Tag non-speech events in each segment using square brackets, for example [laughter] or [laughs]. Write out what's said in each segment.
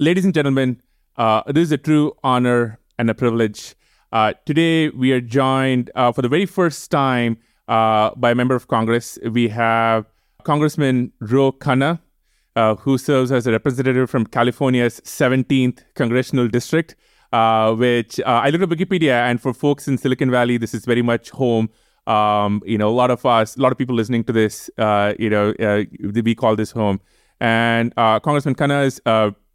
Ladies and gentlemen, uh, this is a true honor and a privilege. Uh, today, we are joined uh, for the very first time uh, by a member of Congress. We have Congressman Ro Khanna, uh, who serves as a representative from California's 17th congressional district, uh, which I looked at Wikipedia, and for folks in Silicon Valley, this is very much home. Um, you know, a lot of us, a lot of people listening to this, you know, we call this home. And Congressman Khanna is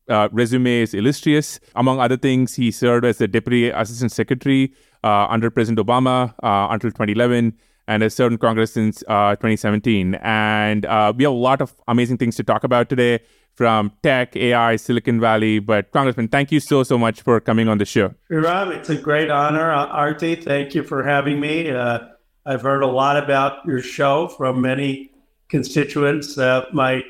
uh, resume is illustrious. Among other things, he served as the Deputy Assistant Secretary uh, under President Obama uh, until 2011 and has served in Congress since uh, 2017. And uh, we have a lot of amazing things to talk about today from tech, AI, Silicon Valley. But Congressman, thank you so, so much for coming on the show. Rob, it's a great honor. Aarthi, thank you for having me. I've heard a lot about your show from many constituents. my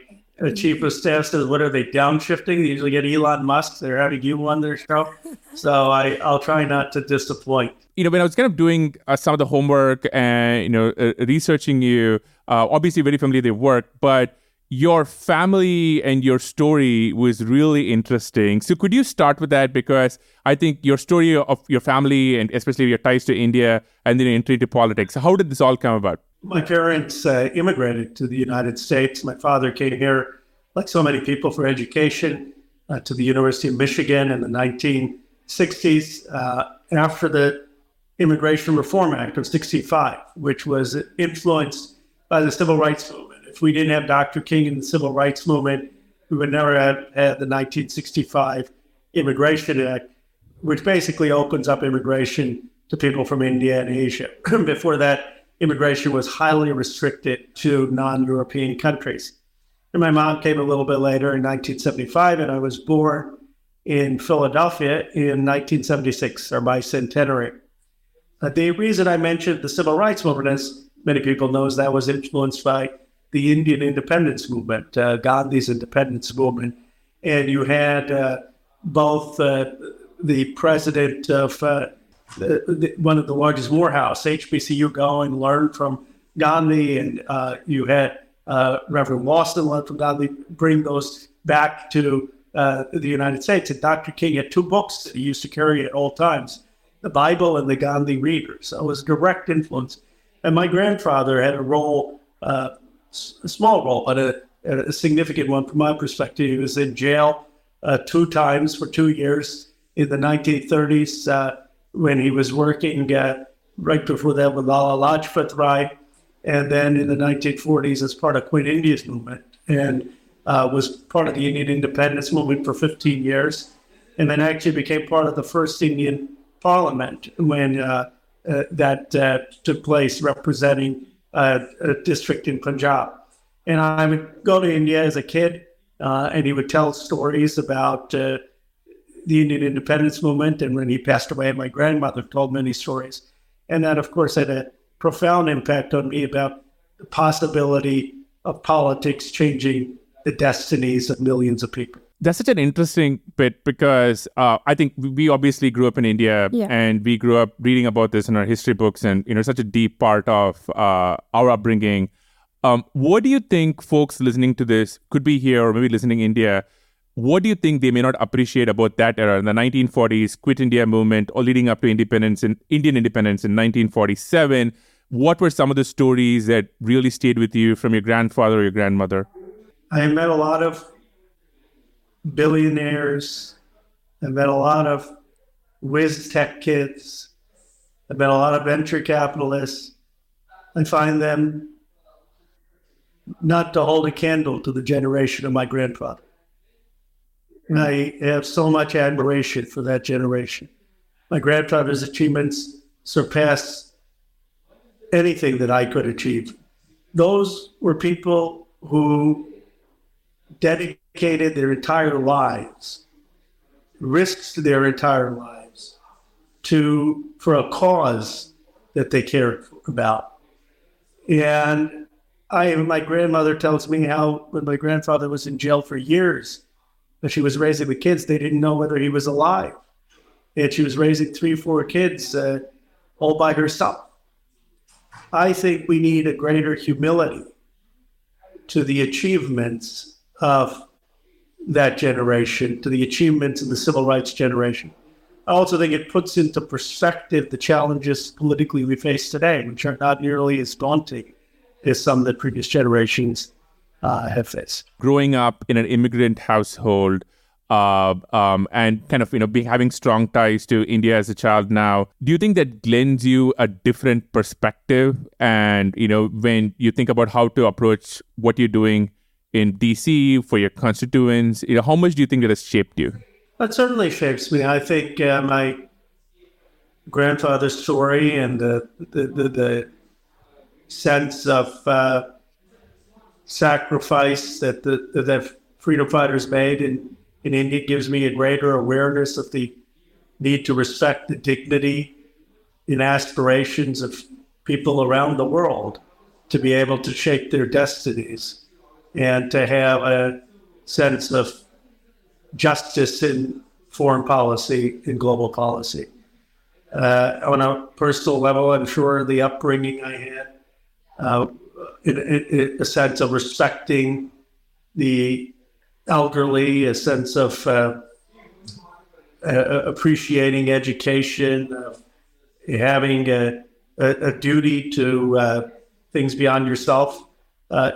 the of staff says, "What are they downshifting?" They usually get Elon Musk. They're having you on their show, so I I'll try not to disappoint. You know, when I was kind of doing uh, some of the homework and you know uh, researching you, uh, obviously very familiar with your work, but your family and your story was really interesting. So could you start with that because I think your story of your family and especially your ties to India and then entry into politics. How did this all come about? My parents uh, immigrated to the United States. My father came here, like so many people, for education uh, to the University of Michigan in the 1960s uh, after the Immigration Reform Act of 65, which was influenced by the civil rights movement. If we didn't have Dr. King and the civil rights movement, we would never have had the 1965 Immigration Act, which basically opens up immigration to people from India and Asia. [clears throat] Before that, immigration was highly restricted to non European countries. And my mom came a little bit later in 1975, and I was born in Philadelphia in 1976, our bicentenary. The reason I mentioned the civil rights movement, as many people know, is that was influenced by the Indian independence movement, uh, Gandhi's independence movement. And you had uh, both uh, the president of uh, the, the, one of the largest Morehouse, HBCU, go and learn from Gandhi, and uh, you had uh, Reverend Lawson learn from Gandhi, bring those back to the United States. And Dr. King had two books that he used to carry at all times the Bible and the Gandhi Reader. So it was direct influence. And my grandfather had a role, uh, a small role, but a, a, significant one from my perspective. He was in jail uh, two times for two years in the 1930s when he was working uh, right before that with Lala Lajpat Rai, and then in the 1940s as part of Quit India's movement, and uh, was part of the Indian independence movement for 15 years, and then actually became part of the first Indian parliament when uh, uh that uh, took place, representing uh, a district in Punjab. And I would go to India as a kid, and he would tell stories about the Indian independence movement. And when he passed away, my grandmother told many stories. And that, of course, had a profound impact on me about the possibility of politics changing the destinies of millions of people. That's such an interesting bit because uh, I think we obviously grew up in India yeah. and we grew up reading about this in our history books and, you know, such a deep part of uh, our upbringing. Um, what do you think folks listening to this could be here or maybe listening in India what do you think they may not appreciate about that era in the 1940s quit india movement or leading up to independence in indian independence in 1947 what were some of the stories that really stayed with you from your grandfather or your grandmother i met a lot of billionaires I've met a lot of whiz tech kids I've met a lot of venture capitalists i find them not to hold a candle to the generation of my grandfather I have so much admiration for that generation. My grandfather's achievements surpass anything that I could achieve. Those were people who dedicated their entire lives, risked their entire lives to for a cause that they cared about. And I, my grandmother tells me how when my grandfather was in jail for years, that she was raising the kids, they didn't know whether he was alive. And she was raising three, four kids uh, all by herself. I think we need a greater humility to the achievements of that generation, to the achievements of the civil rights generation. I also think it puts into perspective the challenges politically we face today, which are not nearly as daunting as some of the previous generations uh, have faced. Growing up in an immigrant household, uh, um, and kind of you know being having strong ties to India as a child now. Do you think that lends you a different perspective? And you know when you think about how to approach what you're doing in DC for your constituents, you know how much do you think that has shaped you? That certainly shapes me. I think uh, my grandfather's story and the the, the, the sense of uh, sacrifice that the, that the freedom fighters made in in India gives me a greater awareness of the need to respect the dignity and aspirations of people around the world to be able to shape their destinies and to have a sense of justice in foreign policy and global policy. Uh, on a personal level, I'm sure the upbringing I had, uh, in, in, in a sense of respecting the elderly, a sense of uh, appreciating education, uh, having a, a, a, duty to uh, things beyond yourself, uh,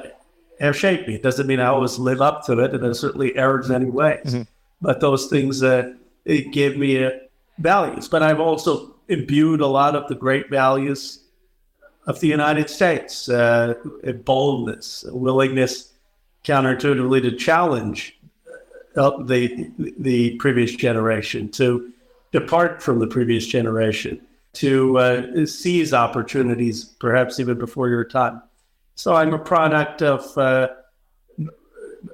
have shaped me. It doesn't mean I always live up to it, and there's certainly errors in any ways. Mm-hmm. But those things uh, it gave me values. But I've also imbued a lot of the great values of the United States: boldness, willingness counterintuitively to challenge uh, the the previous generation, to depart from the previous generation, to uh, seize opportunities, perhaps even before your time. So I'm a product of uh,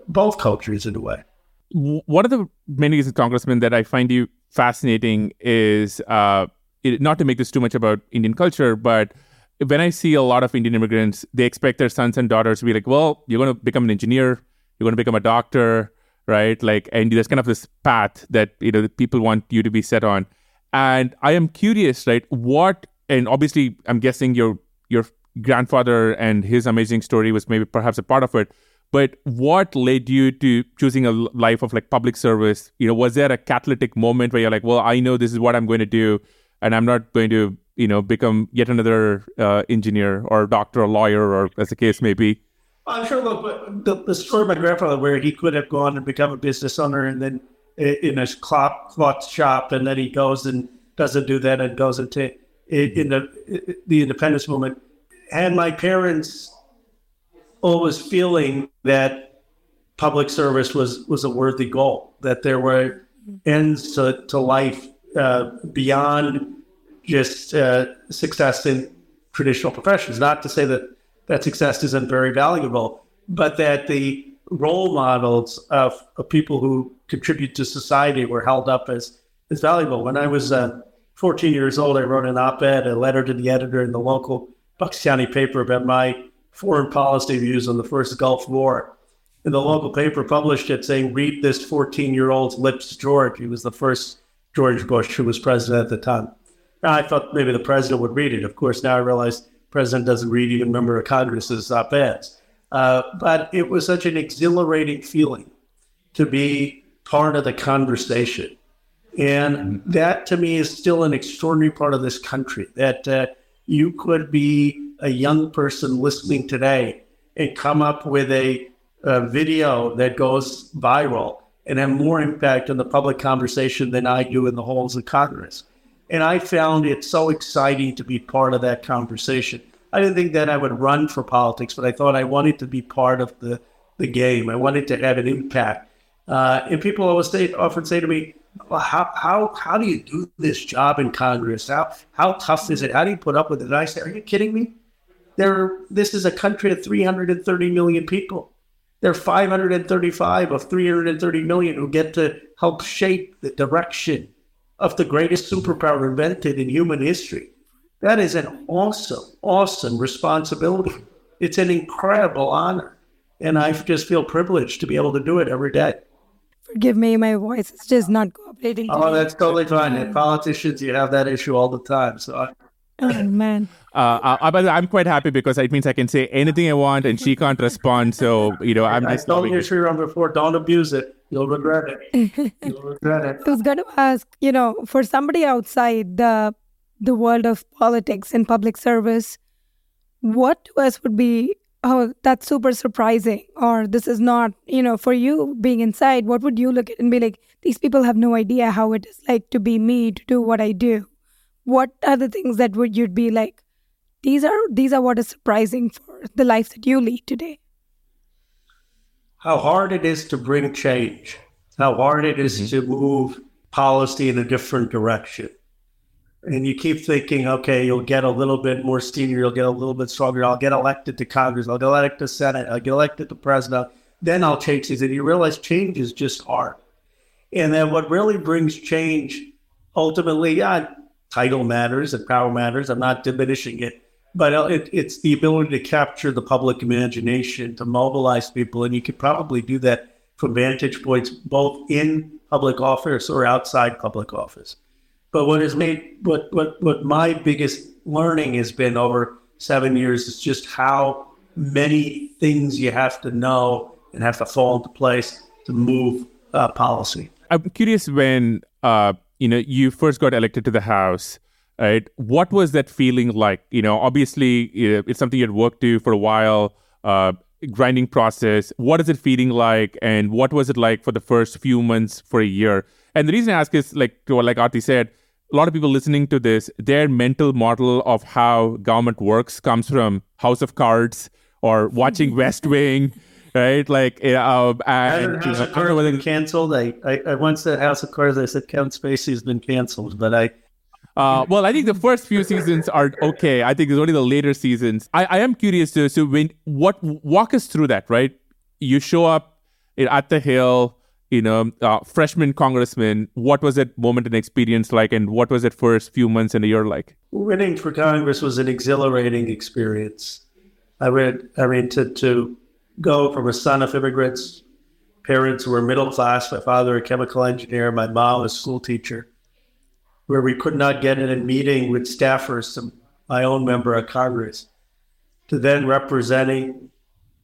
both cultures in a way. One of the many reasons, Congressman, that I find you fascinating is uh, it, not to make this too much about Indian culture, but when I see a lot of Indian immigrants, they expect their sons and daughters to be like, well, you're going to become an engineer, you're going to become a doctor, right? Like, and there's kind of this path that, you know, people want you to be set on. And I am curious, right? What, and obviously, I'm guessing your, your grandfather and his amazing story was maybe perhaps a part of it. But what led you to choosing a life of like public service? You know, was there a catalytic moment where you're like, well, I know this is what I'm going to do, and I'm not going to you know, become yet another uh, engineer or doctor or lawyer or as the case may be? I'm sure look, the, the story of my grandfather where he could have gone and become a business owner and then in a cloth, cloth shop and then he goes and doesn't do that and goes into in the the independence movement. And my parents always feeling that public service was was a worthy goal, that there were ends to, to life uh, beyond just uh, success in traditional professions. Not to say that that success isn't very valuable, but that the role models of, of people who contribute to society were held up as, as valuable. When I was uh, 14 years old, I wrote an op ed, a letter to the editor in the local Bucks County paper about my foreign policy views on the first Gulf War. And the local paper published it saying, Read this 14 year old's lips, George. He was the first George Bush who was president at the time. I thought maybe the president would read it. Of course, now I realize the president doesn't read even member of Congress's op-eds. Uh, but it was such an exhilarating feeling to be part of the conversation. And that to me is still an extraordinary part of this country that uh, you could be a young person listening today and come up with a, a, video that goes viral and have more impact on the public conversation than I do in the halls of Congress. And I found it so exciting to be part of that conversation. I didn't think that I would run for politics, but I thought I wanted to be part of the, the game. I wanted to have an impact. Uh, and people always say, often say to me, well, how, how, how do you do this job in Congress? How, how tough is it? How do you put up with it? And I say, are you kidding me? There, this is a country of 330 million people. There are 535 of 330 million who get to help shape the direction of the greatest superpower invented in human history. That is an awesome, awesome responsibility. It's an incredible honor. And I just feel privileged to be able to do it every day. Forgive me, my voice is just not cooperating. Oh, that's totally fine. And politicians, you have that issue all the time. So I, Oh man. Uh, I, I'm quite happy because it means I can say anything I want and she can't respond. So you know, I'm I just. told you on before. Don't abuse it. You'll regret it. [laughs] You'll regret it. I was going to ask, you know, for somebody outside the the world of politics and public service, what to us would be, oh, that's super surprising, or this is not, you know, for you being inside, what would you look at and be like, these people have no idea how it is like to be me, to do what I do? What are the things that would you'd be like, these are these are what is surprising for the life that you lead today? How hard it is to bring change, how hard it is mm-hmm. to move policy in a different direction and you keep thinking, okay, you'll get a little bit more senior, you'll get a little bit stronger, I'll get elected to Congress, I'll get elected to Senate, I'll get elected to president, then I'll change things. And you realize change is just hard. And then what really brings change ultimately, yeah, title matters and power matters. I'm not diminishing it, but uh, it, it's the ability to capture the public imagination, to mobilize people. And you could probably do that from vantage points both in public office or outside public office. But what has made what what what my biggest learning has been over seven years is just how many things you have to know and have to fall into place to move uh, policy. I'm curious when uh, you know you first got elected to the House. Right, what was that feeling like? You know, obviously it's something you'd worked to for a while. Uh, grinding process. What is it feeling like, and what was it like for the first few months for a year? And the reason I ask is like, like Aarthi said, a lot of people listening to this, their mental model of how government works comes from House of Cards or watching [laughs] West Wing, right? Like, uh, and, House of Cards been canceled. I, I, I once said House of Cards. I said Kevin Spacey's been canceled, but I. Uh, well, I think the first few seasons are okay. I think it's only the later seasons. I, I am curious to so when what walk us through that, right? You show up at the Hill you know, uh, freshman congressman, what was that moment and experience like, and what was it first few months in a year like? Winning for Congress was an exhilarating experience. I read, I mean, to, to go from a son of immigrants, parents were middle class, my father a chemical engineer, my mom a school teacher, where we could not get in a meeting with staffers, my own member of Congress, to then representing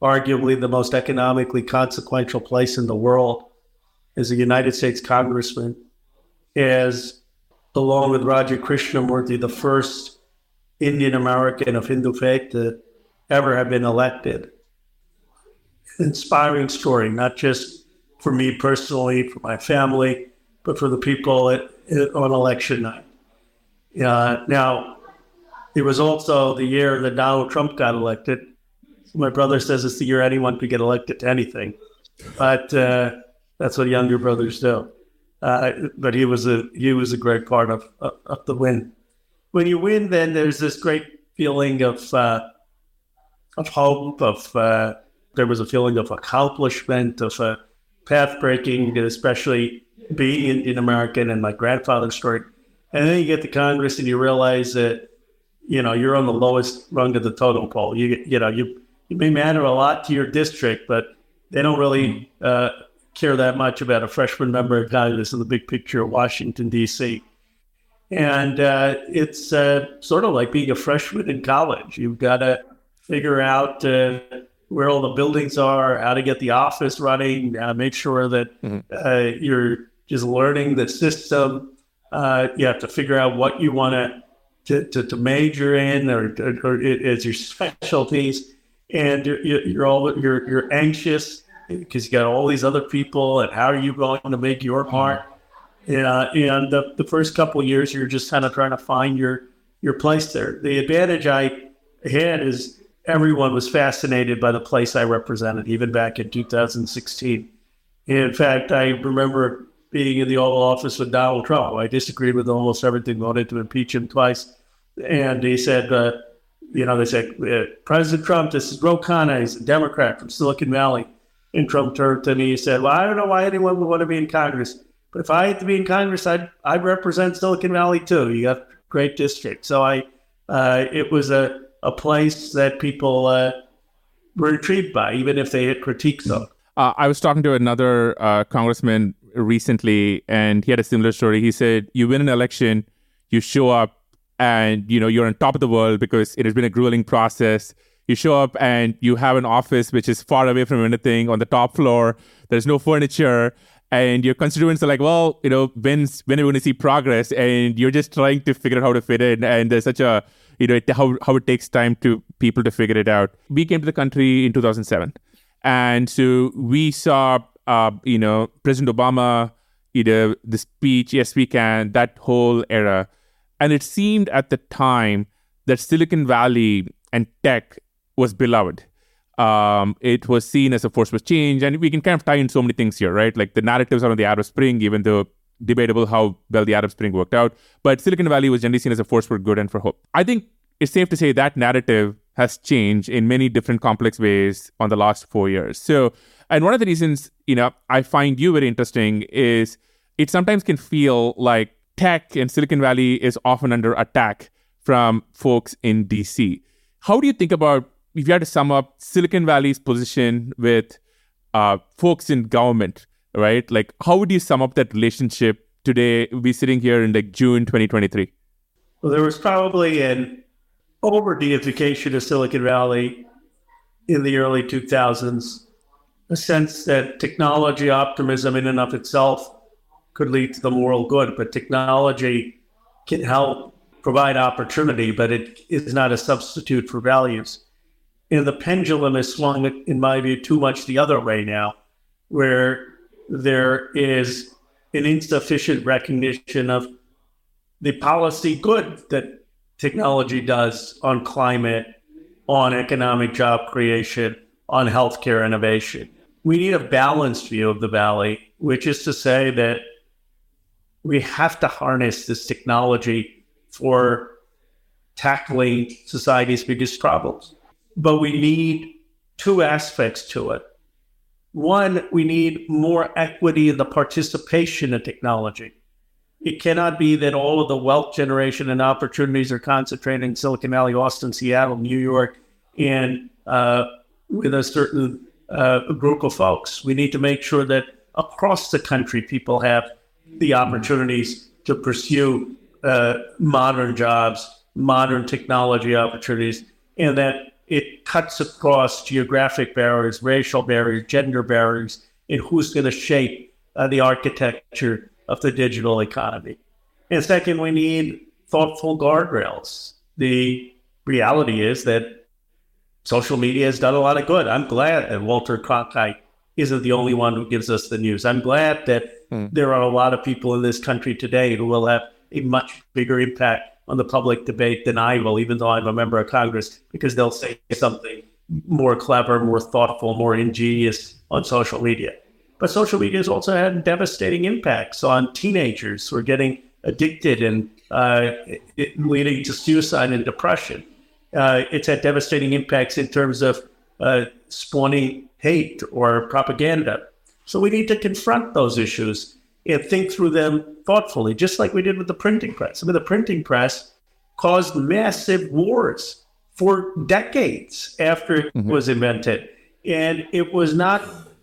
arguably the most economically consequential place in the world as a United States congressman, as along with Raja Krishnamoorthi, the first Indian American of Hindu faith to ever have been elected. Inspiring story, not just for me personally, for my family, but for the people at, at, on election night. Uh, now, it was also the year that Donald Trump got elected. My brother says it's the year anyone could get elected to anything. But uh, that's what younger brothers do. Uh, but he was a he was a great part of, of, of the win. When you win, then there's this great feeling of uh, of hope. Of uh, there was a feeling of accomplishment, of uh, path breaking, especially being Indian American and my grandfather's story. And then you get to Congress and you realize that you know you're on the lowest rung of the totem pole. You you know you you may matter a lot to your district, but they don't really uh, care that much about a freshman member of Congress in the big picture of Washington, D.C. And uh, it's uh, sort of like being a freshman in college. You've got to figure out uh, where all the buildings are, how to get the office running, uh, make sure that mm-hmm. Uh, you're just learning the system. Uh, you have to figure out what you want to, to, to major in or, or, or as your specialties. And you're, you're all you're, you're anxious because you got all these other people, and how are you going to make your part? Yeah, and the, the first couple years, you're just kind of trying to find your your place there. The advantage I had is everyone was fascinated by the place I represented, even back in 2016. In fact, I remember being in the Oval Office with Donald Trump. I disagreed with almost everything, voted to impeach him twice. And he said, uh, you know, they said, uh, President Trump, this is Ro Khanna, he's a Democrat from Silicon Valley. And Trump turned to me and said, Well, I don't know why anyone would want to be in Congress. But if I had to be in Congress, I'd, I'd represent Silicon Valley too. You got great district. So I, uh, it was a, a place that people uh, were intrigued by, even if they had critiques of. Uh, I was talking to another uh, congressman recently, and he had a similar story. He said, "You win an election, you show up, and you know you're on top of the world because it has been a grueling process you show up and you have an office which is far away from anything on the top floor. There's no furniture. and your constituents are like, well, you know, when's when are we going to see progress? And you're just trying to figure out how to fit in. And there's such a, you know, it, how how it takes time to people to figure it out. We came to the country in 2007, and so we saw, uh, you know, President Obama, you know, the speech, yes, we can, that whole era, and it seemed at the time that Silicon Valley and tech was beloved um, it was seen as a force for change. And we can kind of tie in so many things here, right? Like the narratives around the Arab Spring, even though debatable how well the Arab Spring worked out. But Silicon Valley was generally seen as a force for good and for hope. I think it's safe to say that narrative has changed in many different complex ways on the last four years. So, and one of the reasons, you know, I find you very interesting is it sometimes can feel like tech in Silicon Valley is often under attack from folks in DC. How do you think about if you had to sum up Silicon Valley's position with uh, folks in government, right? Like, how would you sum up that relationship today? We sitting here in like June 2023. Well, there was probably an over deification of Silicon Valley in the early 2000s, a sense that technology optimism in and of itself could lead to the moral good, but technology can help provide opportunity, but it is not a substitute for values you know, the pendulum has swung, in my view, too much the other way now, where there is an insufficient recognition of the policy good that technology does on climate, on economic job creation, on healthcare innovation. We need a balanced view of the valley, which is to say that we have to harness this technology for tackling society's biggest problems but we need two aspects to it. One, we need more equity in the participation in technology. It cannot be that all of the wealth generation and opportunities are concentrated in Silicon Valley, Austin, Seattle, New York, and uh, with a certain uh, group of folks. We need to make sure that across the country, people have the opportunities to pursue uh, modern jobs, modern technology opportunities, and that it cuts across geographic barriers, racial barriers, gender barriers, and who's going to shape uh, the architecture of the digital economy. And second, we need thoughtful guardrails. The reality is that social media has done a lot of good. I'm glad that Walter Cronkite isn't the only one who gives us the news. I'm glad that mm. there are a lot of people in this country today who will have a much bigger impact on the public debate than I will, even though I'm a member of Congress, because they'll say something more clever, more thoughtful, more ingenious on social media. But social media has also had devastating impacts on teenagers who are getting addicted and uh, leading to suicide and depression. Uh, it's had devastating impacts in terms of uh, spawning hate or propaganda. So we need to confront those issues and think through them thoughtfully, just like we did with the printing press. I mean, the printing press caused massive wars for decades after it mm-hmm. was invented. And it was not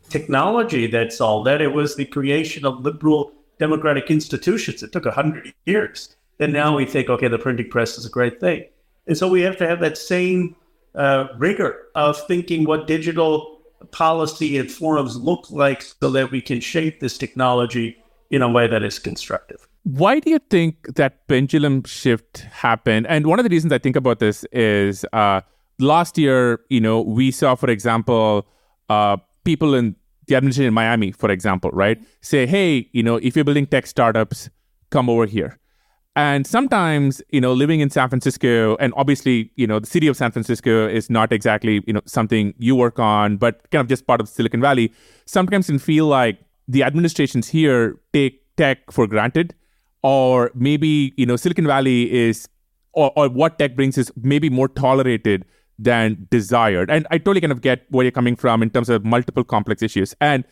technology that solved that, it was the creation of liberal democratic institutions. It took 100 years. And now we think, okay, the printing press is a great thing. And so we have to have that same uh, rigor of thinking what digital policy and forums look like so that we can shape this technology in a way that is constructive. Why do you think that pendulum shift happened? And one of the reasons I think about this is uh, last year, you know, we saw, for example, uh, people in the administration in Miami, for example, right, say, hey, you know, if you're building tech startups, come over here. And sometimes, you know, living in San Francisco, and obviously, you know, the city of San Francisco is not exactly, you know, something you work on, but kind of just part of Silicon Valley. Sometimes can feel like the administrations here take tech for granted or maybe you know silicon valley is or, or what tech brings is maybe more tolerated than desired. And i totally kind of get where you're coming from in terms of multiple complex issues. And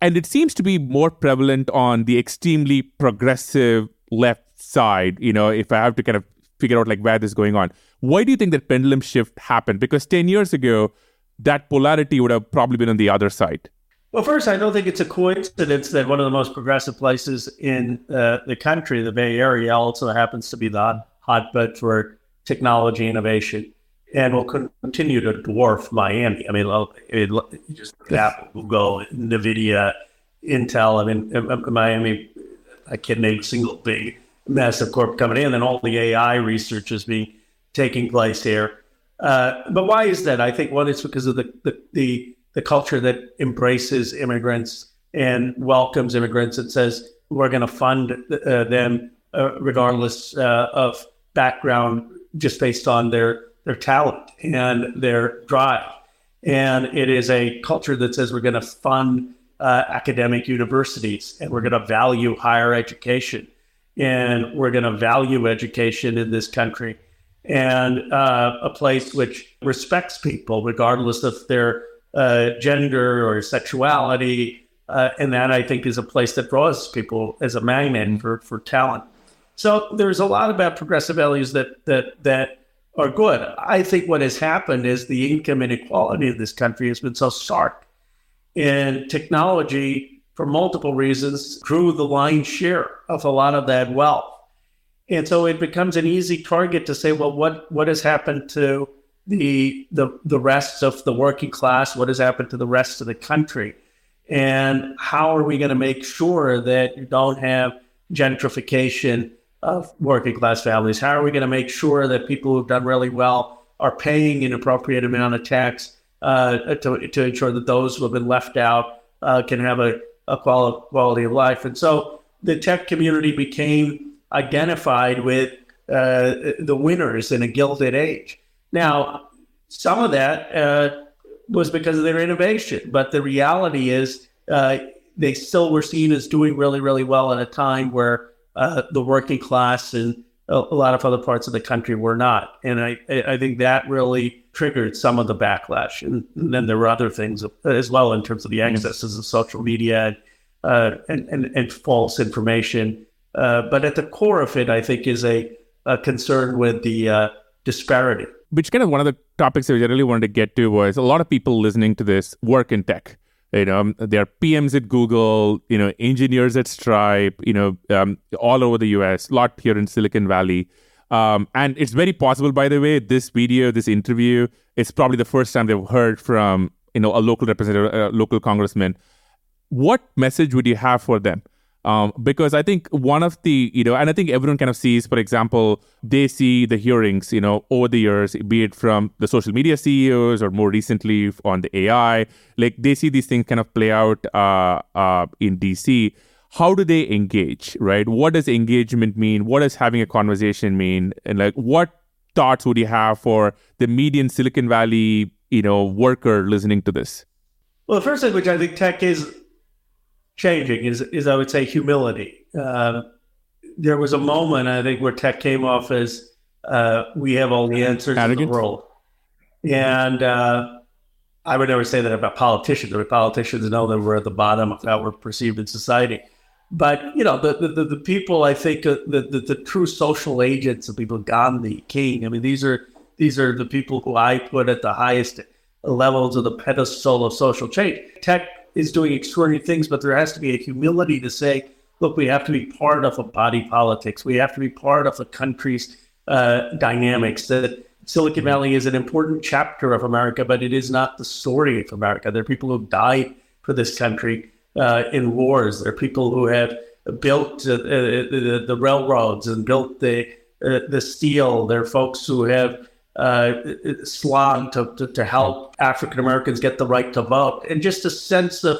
and it seems to be more prevalent on the extremely progressive left side you know if i have to kind of figure out like where this is going on. Why do you think that pendulum shift happened? Because 10 years ago that polarity would have probably been on the other side well, first, I don't think it's a coincidence that one of the most progressive places in uh, the country, the Bay Area, also happens to be the hotbed for technology innovation and will continue to dwarf Miami. I mean, it, just Apple, Google, NVIDIA, Intel. I mean, Miami, I can't name a single big, massive corp coming in, and all the AI research is being taking place here. Uh, but why is that? I think one is because of the, the, the the culture that embraces immigrants and welcomes immigrants and says we're going to fund uh, them uh, regardless uh, of background, just based on their their talent and their drive. And it is a culture that says we're going to fund uh, academic universities and we're going to value higher education and we're going to value education in this country and uh, a place which respects people regardless of their uh, gender or sexuality. Uh, and that I think is a place that draws people as a magnet for, for talent. So there's a lot about progressive values that that that are good. I think what has happened is the income inequality of this country has been so stark, and technology, for multiple reasons, drew the lion's share of a lot of that wealth. And so it becomes an easy target to say, well, what what has happened to the the the rest of the working class? What has happened to the rest of the country? And how are we going to make sure that you don't have gentrification of working class families? How are we going to make sure that people who've done really well are paying an appropriate amount of tax uh, to, to ensure that those who have been left out uh, can have a, a quality of life? And so the tech community became identified with uh, the winners in a gilded age. Now, some of that uh, was because of their innovation, but the reality is uh, they still were seen as doing really, really well at a time where uh, the working class and a, a, lot of other parts of the country were not. And I, I think that really triggered some of the backlash. And, and then there were other things as well in terms of the excesses of social media uh, and, and, and, false information. Uh, but at the core of it, I think, is a, a concern with the uh, disparity. Which kind of one of the topics that I really wanted to get to was a lot of people listening to this work in tech. You know there are pms at google you know engineers at stripe you know um, all over the us a lot here in silicon valley. Um, and it's very possible by the way this video this interview is probably the first time they've heard from you know a local representative a local congressman. What message would you have for them um, because I think one of the, you know, and I think everyone kind of sees, for example, they see the hearings, you know, over the years, be it from the social media CEOs or more recently on the AI, like they see these things kind of play out uh, uh, in DC. How do they engage, right? What does engagement mean? What does having a conversation mean? And like, what thoughts would you have for the median Silicon Valley, you know, worker listening to this? Well, the first thing which I think tech is changing is, is I would say, humility. Uh, there was a moment, I think, where tech came off as uh, we have all the answers in the world. And uh, I would never say that about politicians. I mean, politicians know that we're at the bottom of how we're perceived in society. But, you know, the, the, the people, I think, uh, the, the, the true social agents, of people, Gandhi, King, I mean, these are these are the people who I put at the highest levels of the pedestal of social change. Tech is doing extraordinary things, but there has to be a humility to say, look, we have to be part of a body politics. We have to be part of a country's uh, dynamics. That Silicon Valley is an important chapter of America, but it is not the story of America. There are people who died for this country uh, in wars. There are people who have built uh, the, the, railroads and built the uh, the steel. There are folks who have uh, slogged to, to, to help African Americans get the right to vote, and just a sense of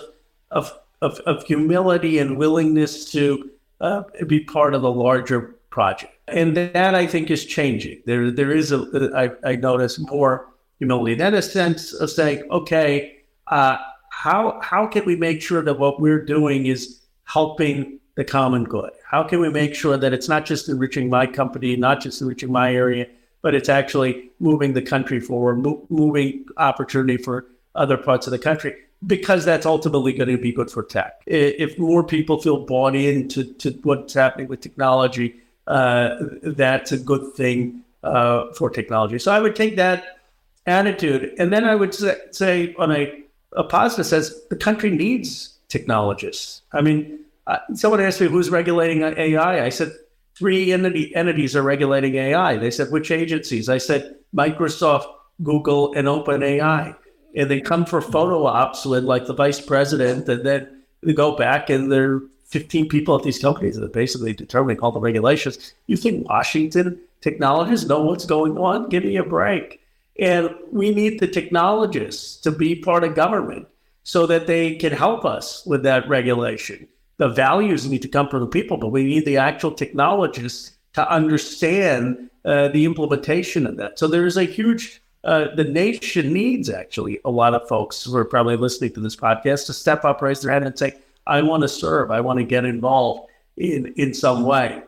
of of, of humility and willingness to uh, be part of the larger project. And that I think is changing. There there is a I, I notice more humility. Then a sense of saying, okay, uh, how how can we make sure that what we're doing is helping the common good? How can we make sure that it's not just enriching my company, not just enriching my area, but it's actually moving the country forward, mo- moving opportunity for other parts of the country because that's ultimately going to be good for tech. If more people feel bought into to what's happening with technology, uh, that's a good thing uh, for technology. So I would take that attitude, and then I would say, say on a, a positive sense, the country needs technologists. I mean, uh, someone asked me who's regulating AI. I said three entity, entities are regulating AI. They said, which agencies? I said, Microsoft, Google, and OpenAI. And they come for photo ops with like the vice president and then they go back and there are 15 people at these companies that are basically determining all the regulations. You think Washington technologists know what's going on? Give me a break. And we need the technologists to be part of government so that they can help us with that regulation. The values need to come from the people, but we need the actual technologists to understand uh, the implementation of that. So there is a huge, uh, the nation needs actually a lot of folks who are probably listening to this podcast to step up, raise their hand, and say, I want to serve, I want to get involved in, in some way.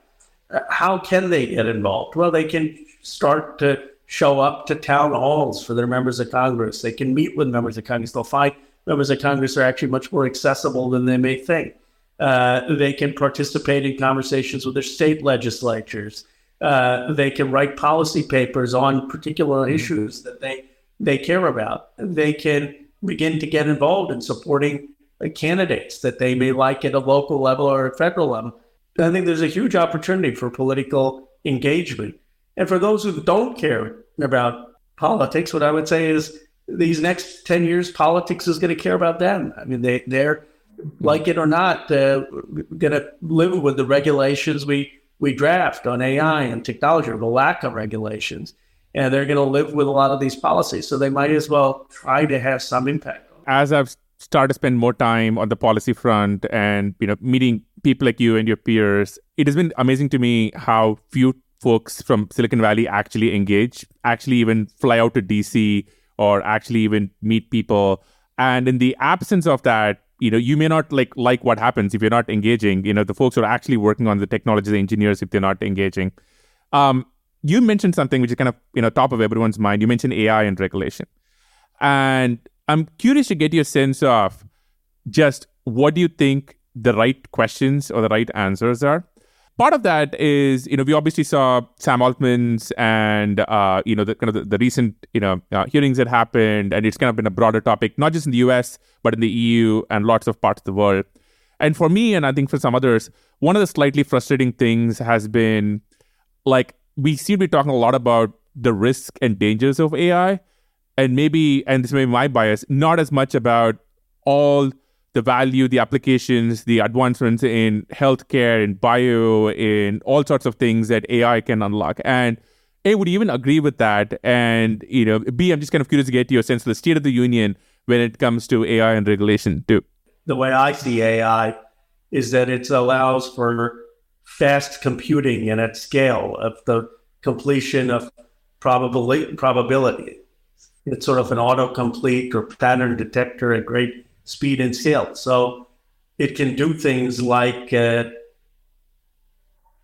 Uh, how can they get involved? Well, they can start to show up to town halls for their members of Congress. They can meet with members of Congress. They'll find members of Congress are actually much more accessible than they may think. Uh, they can participate in conversations with their state legislatures. Uh, they can write policy papers on particular mm-hmm. issues that they they care about. They can begin to get involved in supporting uh, candidates that they may like at a local level or a federal level. I think there's a huge opportunity for political engagement. And for those who don't care about politics, what I would say is these next 10 years, politics is going to care about them. I mean, they, they're, like it or not, uh, going to live with the regulations we, we draft on AI and technology, or the lack of regulations. And they're going to live with a lot of these policies. So they might as well try to have some impact. As I've started to spend more time on the policy front and you know meeting people like you and your peers, it has been amazing to me how few folks from Silicon Valley actually engage, actually even fly out to DC or actually even meet people. And in the absence of that, you know, you may not like like what happens if you're not engaging. You know, the folks who are actually working on the technology, the engineers, if they're not engaging. Um, you mentioned something which is kind of you know top of everyone's mind. You mentioned AI and regulation, and I'm curious to get your sense of just what do you think the right questions or the right answers are part of that is you know we obviously saw Sam Altman's and uh, you know the kind of the, the recent you know uh, hearings that happened, and it's kind of been a broader topic, not just in the U.S. but in the EU and lots of parts of the world. And for me, and I think for some others, one of the slightly frustrating things has been like we seem to be talking a lot about the risk and dangers of AI, and maybe and this may be my bias, not as much about all the value, the applications, the advancements in healthcare, in bio, in all sorts of things that AI can unlock. And A, would even agree with that? And, you know, B, I'm just kind of curious to get your sense of the state of the union when it comes to AI and regulation too. The way I see AI is that it allows for fast computing and at scale of the completion of probability. probability. It's sort of an autocomplete or pattern detector at great speed and scale. So it can do things like uh,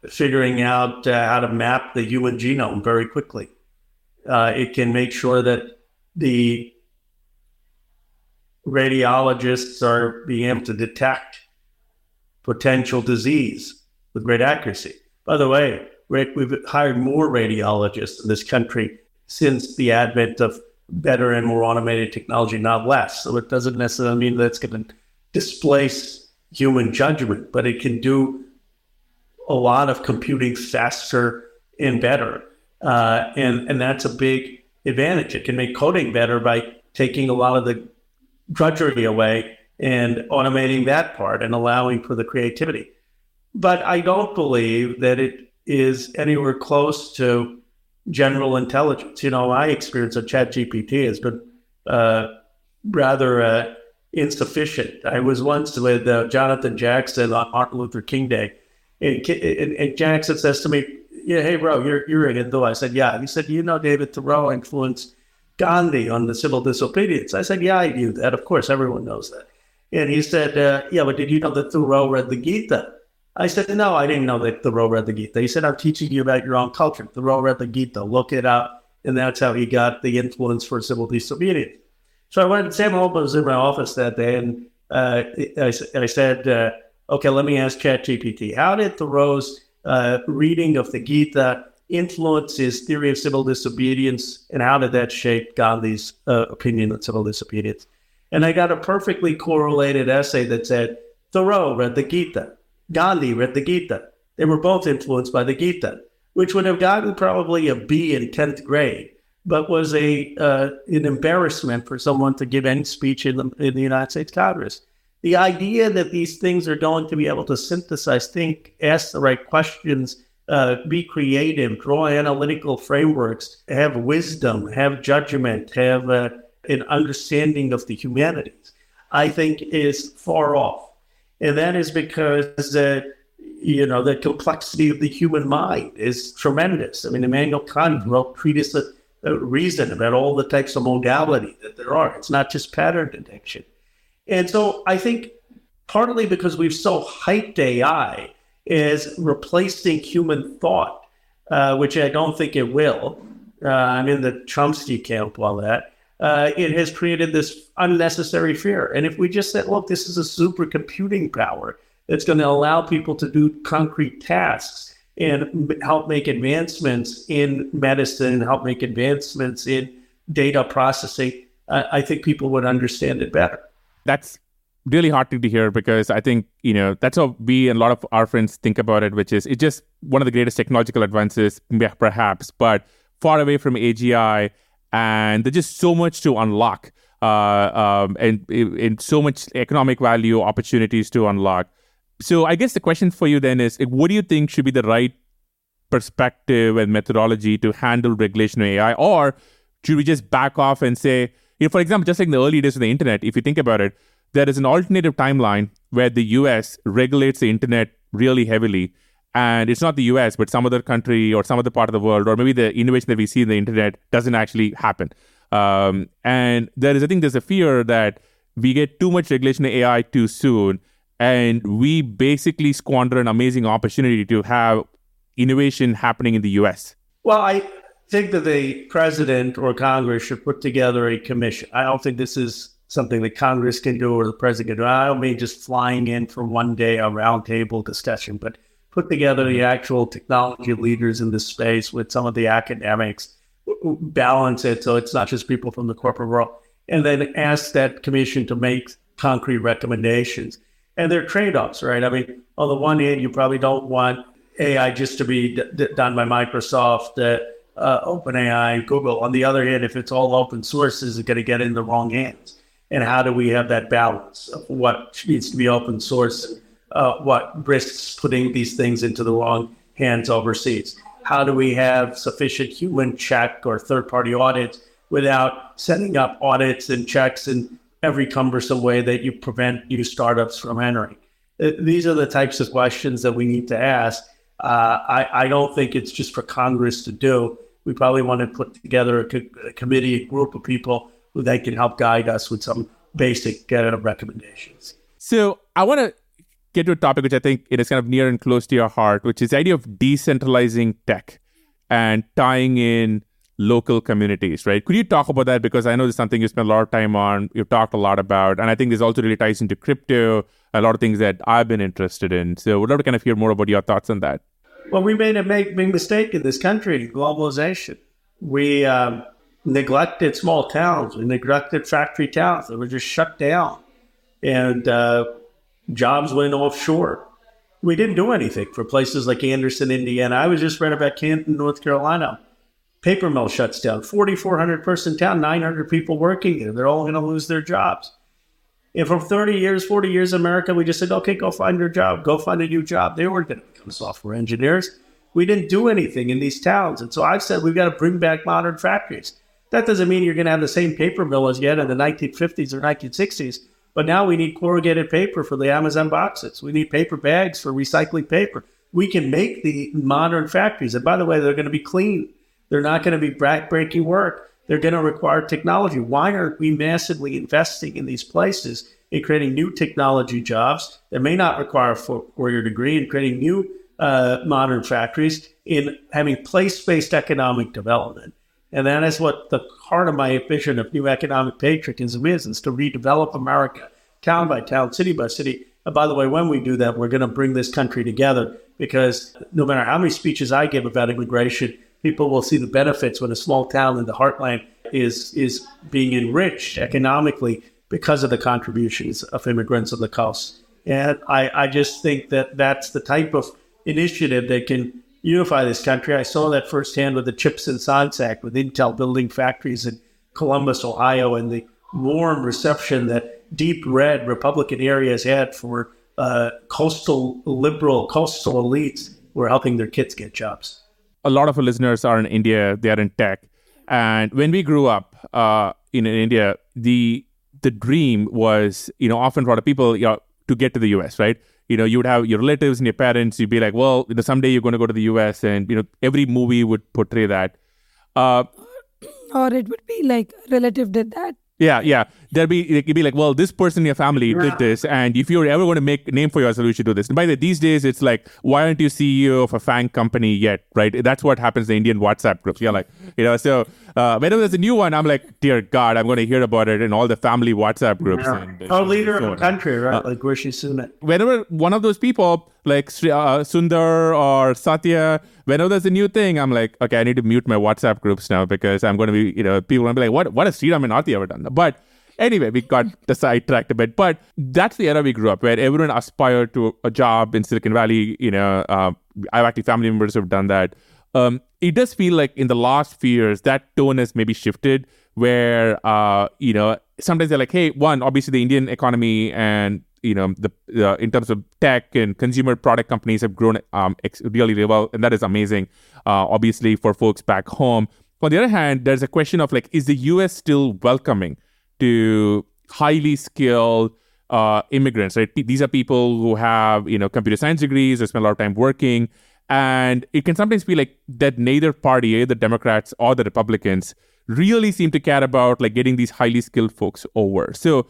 figuring out uh, how to map the human genome very quickly. Uh, it can make sure that the radiologists are being able to detect potential disease with great accuracy. By the way, we've hired more radiologists in this country since the advent of better and more automated technology, not less. So it doesn't necessarily mean that it's going to displace human judgment, but it can do a lot of computing faster and better. Uh, and, and that's a big advantage. It can make coding better by taking a lot of the drudgery away and automating that part and allowing for the creativity. But I don't believe that it is anywhere close to general intelligence. You know, my experience of ChatGPT has been uh, rather uh, insufficient. I was once with uh, Jonathan Jackson on Martin Luther King Day, and, and, and, Jackson says to me, "Yeah, hey, bro, you're you're in Hindu." I said, "Yeah." He said, "You know, David Thoreau influenced Gandhi on the civil disobedience." I said, "Yeah, I knew that. Of course, everyone knows that." And he said, uh, "Yeah, but did you know that Thoreau read the Gita?" I said, no, I didn't know that Thoreau read the Gita. He said, I'm teaching you about your own culture. Thoreau read the Gita. Look it up. And that's how he got the influence for civil disobedience. So I went, Sam Altman was in my office that day, and uh, I, I, said, uh, okay, let me ask ChatGPT, how did Thoreau's uh, reading of the Gita influence his theory of civil disobedience, and how did that shape Gandhi's uh, opinion on civil disobedience? And I got a perfectly correlated essay that said, Thoreau read the Gita. Gandhi read the Gita. They were both influenced by the Gita, which would have gotten probably a B in 10th grade, but was a uh, an embarrassment for someone to give any speech in the, in the United States Congress. the idea that these things are going to be able to synthesize, think, ask the right questions, uh, be creative, draw analytical frameworks, have wisdom, have judgment, have uh, an understanding of the humanities, I think is far off. And that is because, uh, you know, the complexity of the human mind is tremendous. I mean, Immanuel Kant wrote treatise of reason about all the types of modality that there are. It's not just pattern detection. And so I think partly because we've so hyped AI as replacing human thought, uh, which I don't think it will. Uh, I'm in the Chomsky camp while that. Uh, it has created this unnecessary fear. And if we just said, look, this is a supercomputing power that's going to allow people to do concrete tasks and help make advancements in medicine, help make advancements in data processing, I think people would understand it better that's really heartening to hear because I think, you know, that's how we and a lot of our friends think about it, which is it's just one of the greatest technological advances, perhaps, but far away from AGI. And there's just so much to unlock uh, um, and, and so much economic value opportunities to unlock. So I guess the question for you then is what do you think should be the right perspective and methodology to handle regulation of AI? Or should we just back off and say, you know, for example, just like in the early days of the internet, if you think about it, there is an alternative timeline where the US regulates the internet really heavily. And it's not the US, but some other country or some other part of the world, or maybe the innovation that we see in the internet doesn't actually happen. Um, and there is, I think, there's a fear that we get too much regulation of AI too soon, and we basically squander an amazing opportunity to have innovation happening in the US. Well, I think that the president or Congress should put together a commission. I don't think this is something that Congress can do or the president can do. I don't mean just flying in for one day a roundtable discussion, but put together the actual technology leaders in this space with some of the academics, balance it so it's not just people from the corporate world, and then ask that commission to make concrete recommendations. And there are trade offs, right? I mean, on the one hand, you probably don't want AI just to be d- d- done by Microsoft. Uh, uh, OpenAI, Google. On the other hand, if it's all open source, is it going to get in the wrong hands? And how do we have that balance of what needs to be open source, uh, what risks putting these things into the wrong hands overseas? How do we have sufficient human check or third party audits without setting up audits and checks in every cumbersome way that you prevent new startups from entering? Uh, these are the types of questions that we need to ask. Uh, I, I, don't think it's just for Congress to do we probably want to put together a, co- a committee, a group of people who they can help guide us with some basic uh, recommendations. So I want to get to a topic which I think it is kind of near and close to your heart, which is the idea of decentralizing tech and tying in local communities, right? Could you talk about that? Because I know there's something you spend a lot of time on, you've talked a lot about, and I think this also really ties into crypto, a lot of things that I've been interested in. So would love to kind of hear more about your thoughts on that. Well, we made a big, big mistake in this country, globalization. We um, neglected small towns. We neglected factory towns that were just shut down. And uh, jobs went offshore. We didn't do anything for places like Anderson, Indiana. I was just read about Canton, North Carolina. Paper mill shuts down. 4,400 person town, 900 people working there. They're all going to lose their jobs. And for 30 years, 40 years in America, we just said, okay, go find your job, go find a new job. They weren't going to become software engineers. We didn't do anything in these towns. And so I've said we've got to bring back modern factories. That doesn't mean you're going to have the same paper mill as you had in the 1950s or 1960s. But now we need corrugated paper for the Amazon boxes. We need paper bags for recycling paper. We can make the modern factories. And by the way, they're going to be clean. They're not going to be back-breaking work they're going to require technology. Why aren't we massively investing in these places in creating new technology jobs that may not require a four-year degree and creating new uh, modern factories in having place-based economic development? And that is what the heart of my vision of new economic patriotism is, is to redevelop America town by town, city by city. And by the way, when we do that, we're going to bring this country together because no matter how many speeches I give about immigration, people will see the benefits when a small town in the heartland is is being enriched economically because of the contributions of immigrants on the coast. And I, I just think that that's the type of initiative that can unify this country. I saw that firsthand with the Chips and Science Act, with Intel building factories in Columbus, Ohio, and the warm reception that deep red Republican areas had for uh, coastal liberal coastal elites who are helping their kids get jobs. A lot of our listeners are in India; they are in tech, and when we grew up uh, in, in India, the the dream was, you know, often for a lot of people, you know, to get to the US, right? You know, you would have your relatives and your parents. You'd be like, well, you know, someday you're going to go to the US, and you know, every movie would portray that. Uh, or it would be like a relative did that yeah, yeah. There'd be it'd be like, well, this person in your family did this, and if you're ever going to make a name for yourself, you should do this. And by the way, these days, it's like, why aren't you CEO of a FANG company yet? Right? That's what happens in Indian WhatsApp groups. You're like, you know, so uh, whenever there's a new one, I'm like, dear God, I'm going to hear about it in all the family WhatsApp groups. Yeah. And, Our leader of the country, right? Uh, like Rishi Sunak. Whenever one of those people, like uh, Sundar or Satya, whenever there's a new thing, I'm like, okay, I need to mute my WhatsApp groups now because I'm going to be, you know, people will be like, what, what has Sriram and Aarthi ever done? But anyway, we got sidetracked a bit. But that's the era we grew up where everyone aspired to a job in Silicon Valley. You know, uh, I've actually family members who have done that. Um, it does feel like in the last few years that tone has maybe shifted where uh, you know sometimes they're like hey one obviously the indian economy and you know the uh, in terms of tech and consumer product companies have grown um, ex- really, really well and that is amazing uh, obviously for folks back home on the other hand there's a question of like is the us still welcoming to highly skilled uh, immigrants right these are people who have you know computer science degrees they spend a lot of time working and it can sometimes be like that neither party, either the Democrats or the Republicans, really seem to care about like getting these highly skilled folks over. So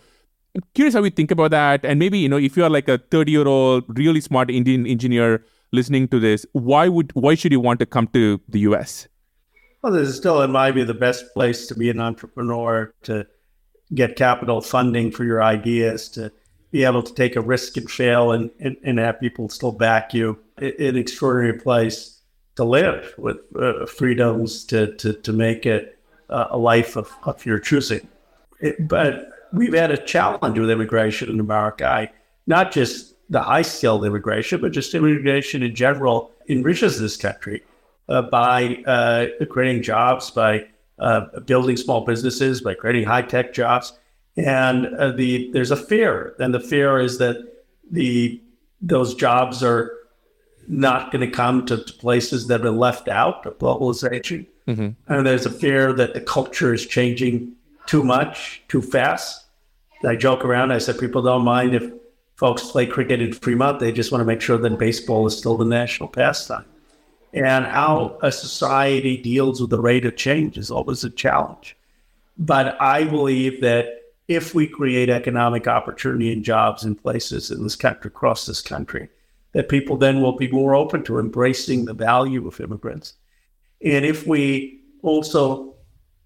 I'm curious how we think about that. And maybe, you know, if you're like a 30 year old, really smart Indian engineer listening to this, why would why should you want to come to the US? Well, this is still, in my view, the best place to be an entrepreneur, to get capital funding for your ideas, to be able to take a risk and fail and, and, and have people still back you. An extraordinary place to live with uh, freedoms to, to, to make it uh, a life of, of your choosing. It, but we've had a challenge with immigration in America. I, not just the high skilled immigration, but just immigration in general enriches this country uh, by uh, creating jobs, by uh, building small businesses, by creating high tech jobs and uh, the there's a fear, and the fear is that the those jobs are not going to come to, to, places that are left out of globalization, mm-hmm. and there's a fear that the culture is changing too much, too fast. I joke around. I said people don't mind if folks play cricket in Fremont; they just want to make sure that baseball is still the national pastime. And how a society deals with the rate of change is always a challenge. But I believe that if we create economic opportunity and jobs in places in this country, across this country, that people then will be more open to embracing the value of immigrants. And if we also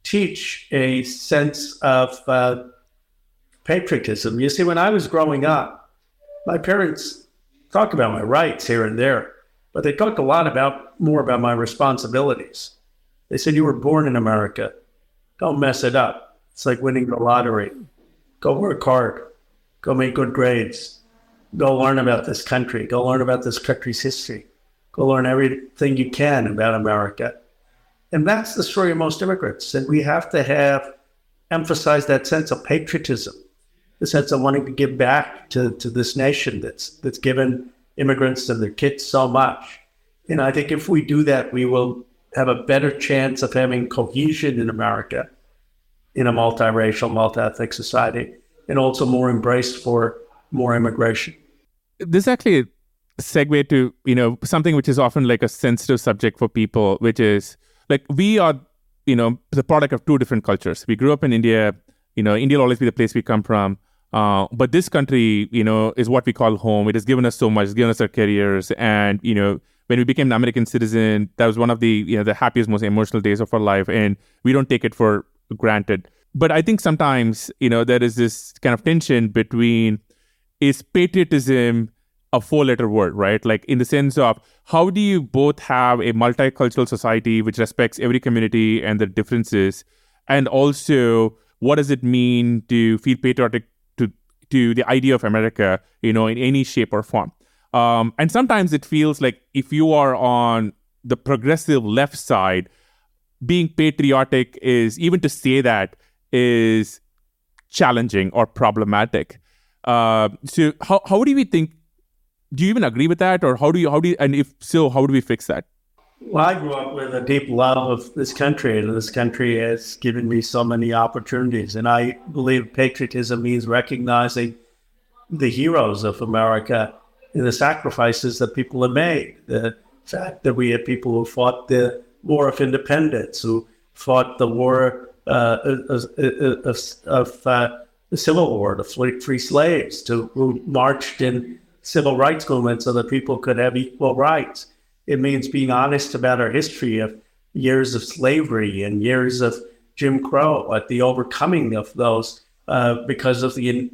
teach a sense of uh, patriotism, you see, when I was growing up, my parents talked about my rights here and there, but they talked a lot about more about my responsibilities. They said, You were born in America. Don't mess it up. It's like winning the lottery. Go work hard. Go make good grades. Go learn about this country. Go learn about this country's history. Go learn everything you can about America. And that's the story of most immigrants. And we have to have emphasize that sense of patriotism, the sense of wanting to give back to, to this nation that's that's given immigrants and their kids so much. And I think if we do that, we will have a better chance of having cohesion in America in a multiracial, multi-ethnic society, and also more embrace for more immigration. This actually segue to you know something which is often like a sensitive subject for people, which is like we are you know the product of two different cultures. We grew up in India. You know, India will always be the place we come from. Uh, but this country, you know, is what we call home. It has given us so much, it's given us our careers, and you know, when we became an American citizen, that was one of the you know the happiest, most emotional days of our life, and we don't take it for granted. But I think sometimes, you know, there is this kind of tension between is patriotism a four letter word, right? Like in the sense of how do you both have a multicultural society which respects every community and their differences, and also what does it mean to feel patriotic to to the idea of America, you know, in any shape or form? Um, and sometimes it feels like if you are on the progressive left side, being patriotic is even to say that is challenging or problematic. Uh, so how how do we think? Do you even agree with that, or how do you how do you, and if so, how do we fix that? Well, I grew up with a deep love of this country, and this country has given me so many opportunities. And I believe patriotism means recognizing the heroes of America and the sacrifices that people have made. The fact that we had people who fought the War of Independence, who fought the war uh, of, of, uh, the Civil War to free, free slaves, to who marched in civil rights movements so that people could have equal rights. It means being honest about our history of years of slavery and years of Jim Crow, at the overcoming of those uh, because of the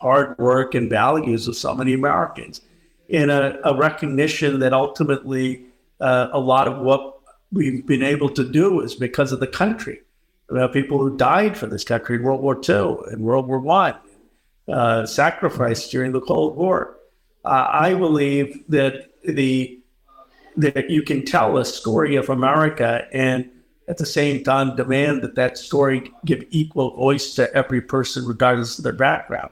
hard work and values of so many Americans, in a, a recognition that ultimately uh, a lot of what we've been able to do is because of the country. About people who died for this country in World War II and World War One, uh, sacrificed during the Cold War. Uh, I believe that the that you can tell a story of America and at the same time demand that that story give equal voice to every person regardless of their background.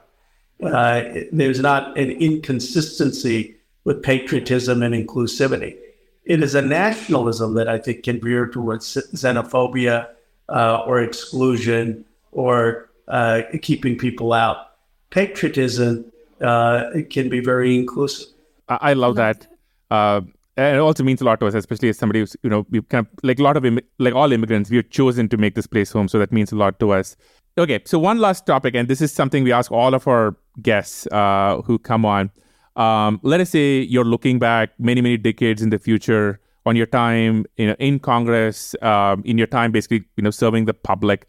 Uh, there's not an inconsistency with patriotism and inclusivity. It is a nationalism that I think can veer towards xenophobia uh, or exclusion or uh, keeping people out. Patriotism uh, can be very inclusive. I, love that. Uh, and it also means a lot to us, especially as somebody who's, you know, we kind of like a lot of, Im- like all immigrants, we have chosen to make this place home. So that means a lot to us. Okay, so one last topic, and this is something we ask all of our guests uh, who come on. Um, let us say you're looking back many, many decades in the future on your time you know, in Congress, um, in your time basically you know serving the public.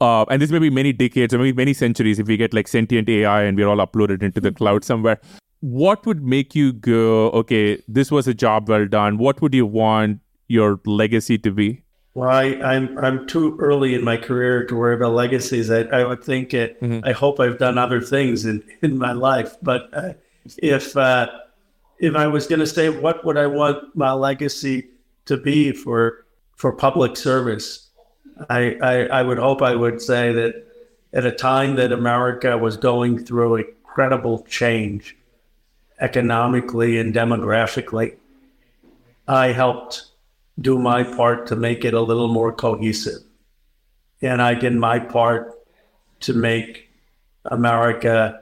Uh, and this may be many decades or maybe many centuries if we get like sentient AI and we're all uploaded into the cloud somewhere. What would make you go, okay, this was a job well done? What would you want your legacy to be? Well, I, am I'm, I'm too early in my career to worry about legacies. I, I would think it. Mm-hmm. I hope I've done other things in, in my life. But uh, if uh, if I was going to say what would I want my legacy to be for for public service, I, I I would hope I would say that at a time that America was going through incredible change economically and demographically, I helped do my part to make it a little more cohesive. And I did my part to make America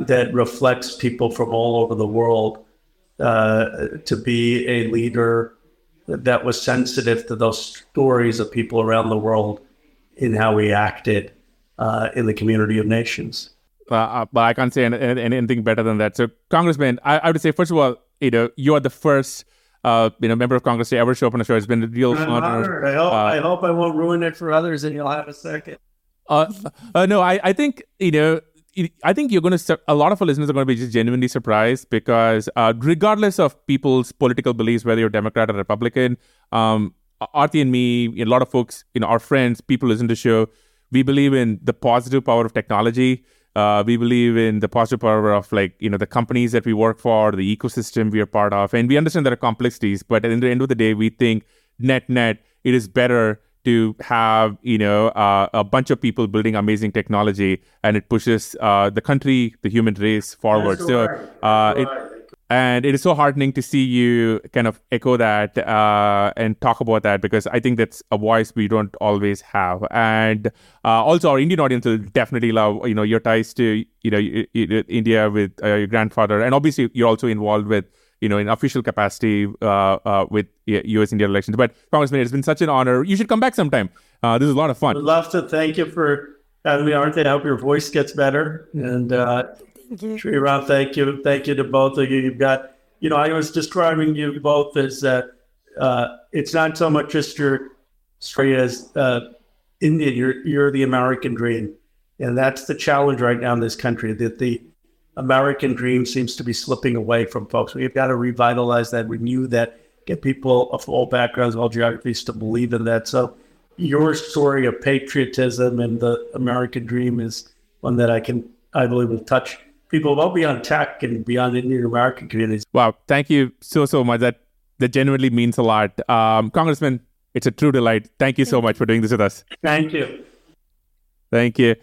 that reflects people from all over the world uh, to be a leader that was sensitive to those stories of people around the world in how we acted uh, in the community of nations. Uh, uh but I can't say anything better than that. So, Congressman, I, I would say, first of all, you know, you are the first uh, you know, member of Congress to ever show up on the show. It's been a real I'm honor. I hope, uh, I hope I won't ruin it for others, and you'll have a second. Uh, uh, no, I, I think you know. I think you're going to. A lot of our listeners are going to be just genuinely surprised because, uh, regardless of people's political beliefs, whether you're Democrat or Republican, um, Aarthi and me, a lot of folks, you know, our friends, people listen to the show. We believe in the positive power of technology. Uh, we believe in the positive power of like you know the companies that we work for, the ecosystem we are part of, and we understand there are complexities. But at the end of the day, we think net net it is better to have you know uh, a bunch of people building amazing technology, and it pushes uh, the country, the human race forward. so uh, it, and it is so heartening to see you kind of echo that uh, and talk about that because I think that's a voice we don't always have. And uh, also, our Indian audience will definitely love you know your ties to you know India with uh, your grandfather, and obviously you're also involved with you know in official capacity uh, uh, with U.S. India relations. But Congressman, it's been such an honor. You should come back sometime. Uh, this is a lot of fun. I'd love to. Thank you for having me, Aarthi. I hope your voice gets better and Thank you. Sriram, thank you. Thank you to both of you. You've got, you know, I was describing you both as uh, uh, it's not so much just your story as uh, Indian, you're, you're the American dream. And that's the challenge right now in this country that the American dream seems to be slipping away from folks. We've got to revitalize that, renew that, get people of all backgrounds, all geographies to believe in that. So, your story of patriotism and the American dream is one that I can, I believe, will touch people well beyond tech and beyond Indian American communities. Wow, thank you so so much. That that genuinely means a lot, um, Congressman. It's a true delight. Thank you so much for doing this with us. Thank you. Thank you.